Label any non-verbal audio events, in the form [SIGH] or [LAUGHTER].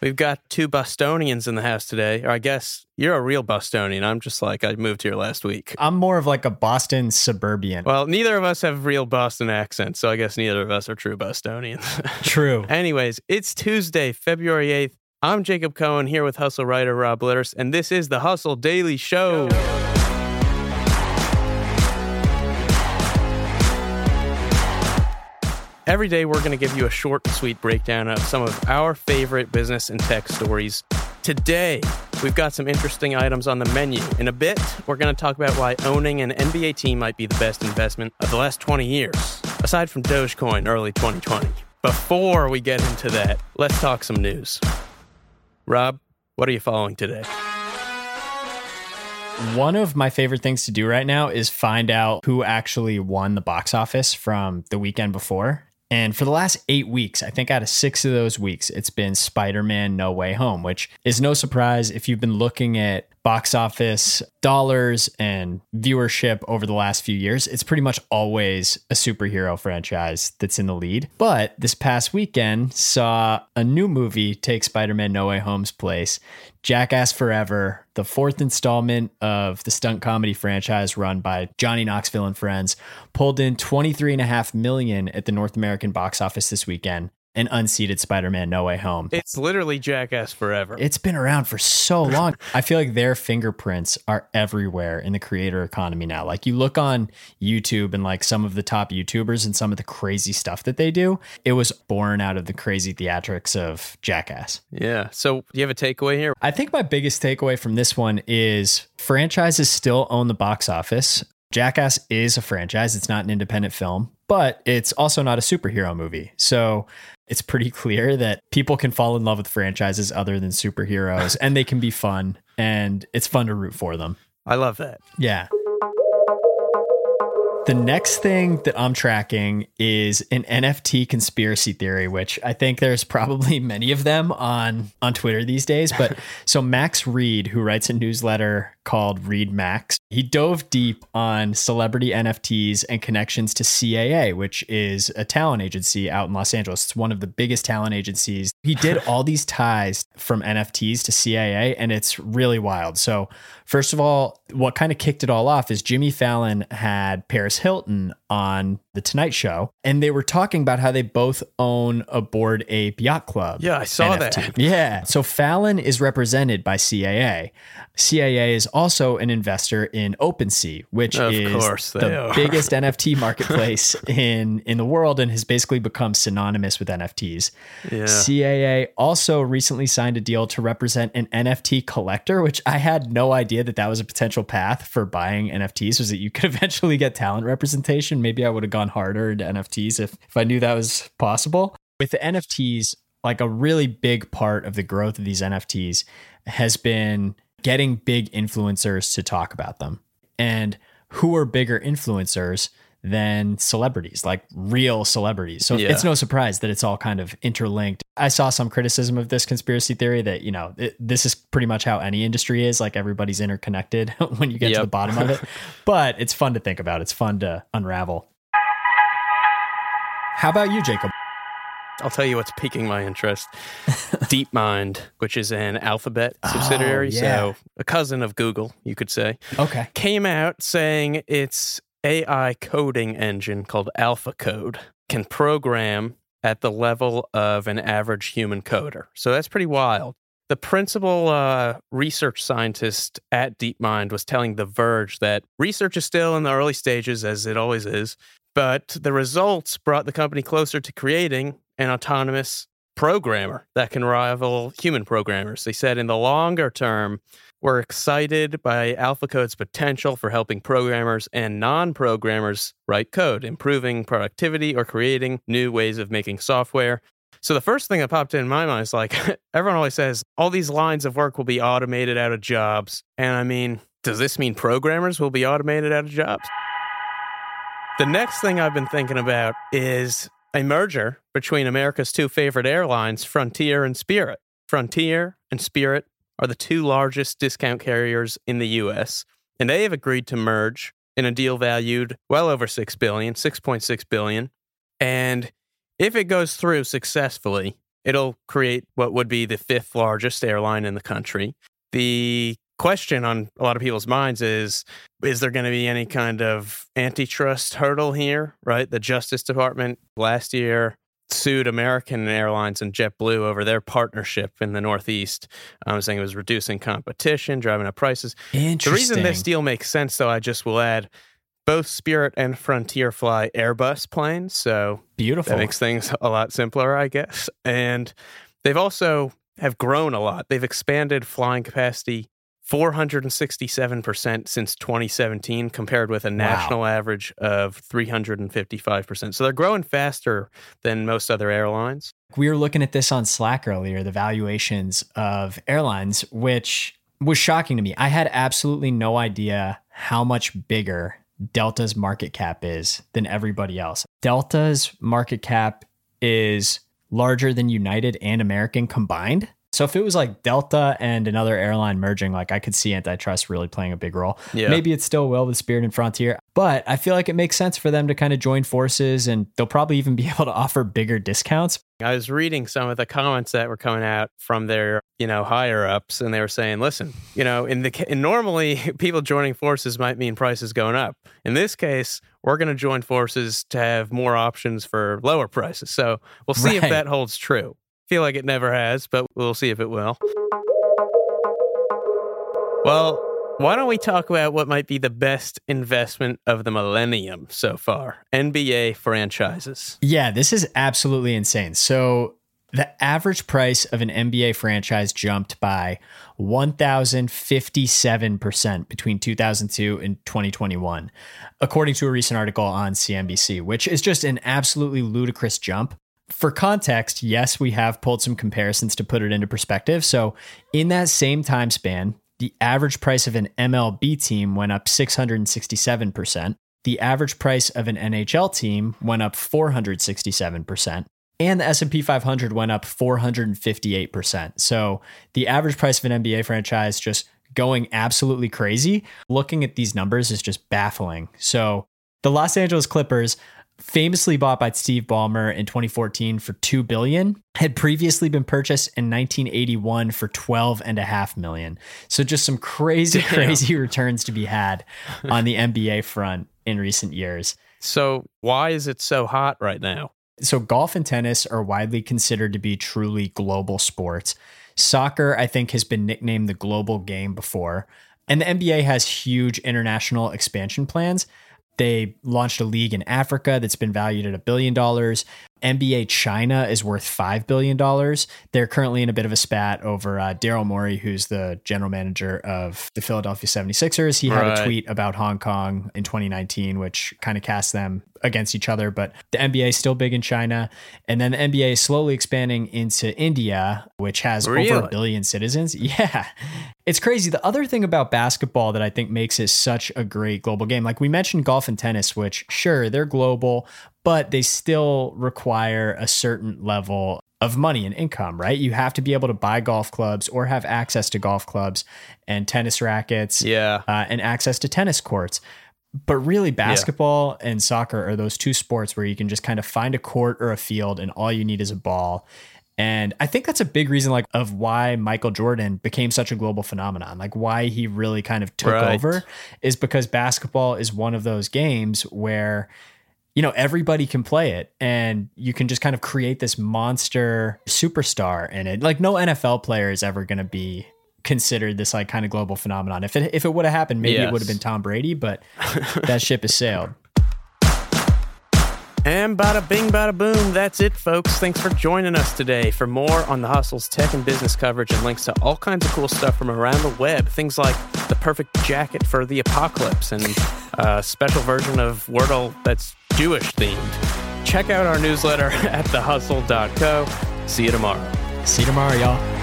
We've got two Bostonians in the house today. Or I guess you're a real Bostonian. I'm just like, I moved here last week. I'm more of like a Boston suburban. Well, neither of us have real Boston accents, so I guess neither of us are true Bostonians. [LAUGHS] True. Anyways, it's Tuesday, February 8th. I'm Jacob Cohen here with Hustle writer Rob Litterst, and this is the Hustle Daily Show. Every day, we're going to give you a short and sweet breakdown of some of our favorite business and tech stories. Today, we've got some interesting items on the menu. In a bit, we're going to talk about why owning an NBA team might be the best investment of the last 20 years, aside from Dogecoin early 2020. Before we get into that, let's talk some news. Rob, what are you following today? One of my favorite things to do right now is find out who actually won the box office from the weekend before. And for the last eight weeks, I think out of six of those weeks, it's been Spider Man No Way Home, which is no surprise if you've been looking at box office dollars and viewership over the last few years. It's pretty much always a superhero franchise that's in the lead. But this past weekend saw a new movie take Spider Man No Way Home's place. Jackass Forever, the fourth installment of the stunt comedy franchise run by Johnny Knoxville and friends, pulled in 23.5 million at the North American box office this weekend and unseated Spider-Man No Way Home. It's literally Jackass Forever. It's been around for so [LAUGHS] long. I feel like their fingerprints are everywhere in the creator economy now. Like you look on YouTube and like some of the top YouTubers and some of the crazy stuff that they do, it was born out of the crazy theatrics of Jackass. yeah. So, do you have a takeaway here? I think my biggest takeaway from this one is franchises still own the box office. Jackass is a franchise, it's not an independent film, but it's also not a superhero movie. So it's pretty clear that people can fall in love with franchises other than superheroes and they can be fun and it's fun to root for them. I love that. Yeah. The next thing that I'm tracking is an NFT conspiracy theory, which I think there's probably many of them on on Twitter these days. But [LAUGHS] so Max Read, who writes a newsletter called Read Max, he dove deep on celebrity NFTs and connections to CAA, which is a talent agency out in Los Angeles. It's one of the biggest talent agencies. He did [LAUGHS] all these ties from NFTs to CAA, and it's really wild. So First of all, what kind of kicked it all off is Jimmy Fallon had Paris Hilton on The Tonight Show, and they were talking about how they both own a Bored Ape Yacht Club. Yeah, I saw NFT. that. Yeah. So Fallon is represented by CAA. CAA is also an investor in OpenSea, which Of is the are. biggest [LAUGHS] NFT marketplace in in the world and has basically become synonymous with NFTs. Yeah. CAA also recently signed a deal to represent an NFT collector, which I had no idea that that was a potential path for buying NFTs. Was that you could [LAUGHS] eventually get talent representation? Maybe I would have gone harder into NFTs if if I knew that was possible. With the NFTs, like a really big part of the growth of these NFTs has been getting big influencers to talk about them. And who are bigger influencers than celebrities, like real celebrities? So Yeah. it's no surprise that it's all kind of interlinked. I saw some criticism of this conspiracy theory that, you know, it, this is pretty much how any industry is. Like everybody's interconnected [LAUGHS] when you get to the bottom of it. [LAUGHS] But it's fun to think about, it's fun to unravel. How about you, Jacob? I'll tell you what's piquing my interest. [LAUGHS] DeepMind, which is an Alphabet subsidiary, Oh, yeah. so a cousin of Google, you could say, Okay. came out saying its AI coding engine called AlphaCode can program at the level of an average human coder. So that's pretty wild. The principal uh, research scientist at DeepMind was telling The Verge that research is still in the early stages, as it always is, but the results brought the company closer to creating an autonomous programmer that can rival human programmers. They said in the longer term, we're excited by AlphaCode's potential for helping programmers and non programmers write code, improving productivity, or creating new ways of making software. So, the first thing that popped in my mind is like, [LAUGHS] everyone always says all these lines of work will be automated out of jobs. And I mean, does this mean programmers will be automated out of jobs? The next thing I've been thinking about is a merger between America's two favorite airlines, Frontier and Spirit. Frontier and Spirit are the two largest discount carriers in the US, and they have agreed to merge in a deal valued well over 6 billion, 6.6 billion. And if it goes through successfully, It'll create what would be the fifth largest airline in the country. The question on a lot of people's minds is is there going to be any kind of antitrust hurdle here, right? The Justice Department last year sued American Airlines and JetBlue over their partnership in the Northeast, um, saying it was reducing competition, driving up prices. Interesting. The reason this deal makes sense, though, I just will add, both Spirit and Frontier fly Airbus planes, so beautiful. That makes things a lot simpler, I guess. And they've also have grown a lot. They've expanded flying capacity 467% since 2017 compared with a national wow. average of 355%. So they're growing faster than most other airlines. We were looking at this on Slack earlier, the valuations of airlines, which was shocking to me. I had absolutely no idea how much bigger Delta's market cap is than everybody else. Delta's market cap is larger than United and American combined. So if it was like Delta and another airline merging, like I could see antitrust really playing a big role. Yeah. Maybe it still will with Spirit and Frontier, but I feel like it makes sense for them to kind of join forces and they'll probably even be [LAUGHS] able to offer bigger discounts. I was reading some of the comments that were coming out from their, you know, higher ups and they were saying, listen, you know, in the in normally [LAUGHS] people joining forces might mean prices going up. In this case, we're going to join forces to have more options for lower prices. So, we'll see right. if that holds true. Feel like it never has, but we'll see if it will. Well, why don't we talk about what might be the best investment of the millennium so far? NBA franchises. Yeah, this is absolutely insane. So, the average price of an NBA franchise jumped by 1,057% between 2002 and 2021, according to a recent article on CNBC, which is just an absolutely ludicrous jump for context, yes, we have pulled some comparisons to put it into perspective. So, in that same time span, the average price of an MLB team went up 667%. The average price of an NHL team went up 467%, and the S&P 500 went up 458%. So, the average price of an NBA franchise just going absolutely crazy. Looking at these numbers is just baffling. So, the Los Angeles Clippers famously bought by Steve Ballmer in 2014 for 2 billion had previously been purchased in 1981 for 12 and a half million. So just some crazy Damn. crazy returns to be had on the NBA front in recent years. So why is it so hot right now? So golf and tennis are widely considered to be truly global sports. Soccer i think has been nicknamed the global game before. And the NBA has huge international expansion plans they launched a league in Africa that's been valued at a billion dollars. NBA China is worth $5 billion. They're currently in a bit of a spat over uh, Daryl Morey, who's the general manager of the Philadelphia 76ers. He had a tweet about Hong Kong in 2019, which kind of cast them against each other. But the NBA is still big in China. And then the NBA is slowly expanding into India, which has really? over a billion citizens. [LAUGHS] Yeah. It's crazy. The other thing about basketball that I think makes it such a great global game, like we mentioned golf and tennis, which sure, they're global, but they still require a certain level of money and income, right? You have to be able to buy golf clubs or have access to golf clubs and tennis rackets, yeah, uh, and access to tennis courts. But really, basketball yeah. and soccer are those two sports where you can just kind of find a court or a field, and all you need is a ball. And I think that's a big reason, like, of why Michael Jordan became such a global phenomenon. Like, why he really kind of took right. over is because basketball is one of those games where you know, everybody can play it and you can just kind of create this monster superstar in it. Like no NFL player is ever going to be considered this like kind of global phenomenon. If it if it would have happened, maybe yes. it would have been Tom Brady, but [LAUGHS] that ship has sailed. And bada bing, bada boom. That's it, folks. Thanks for joining us today. For more on the Hustle's tech and business coverage and links to all kinds of cool stuff from around the web, things like the perfect jacket for the apocalypse and a special version of Wordle that's Jewish themed. Check out our newsletter [LAUGHS] at thehustle.co. See you tomorrow. See you tomorrow, y'all.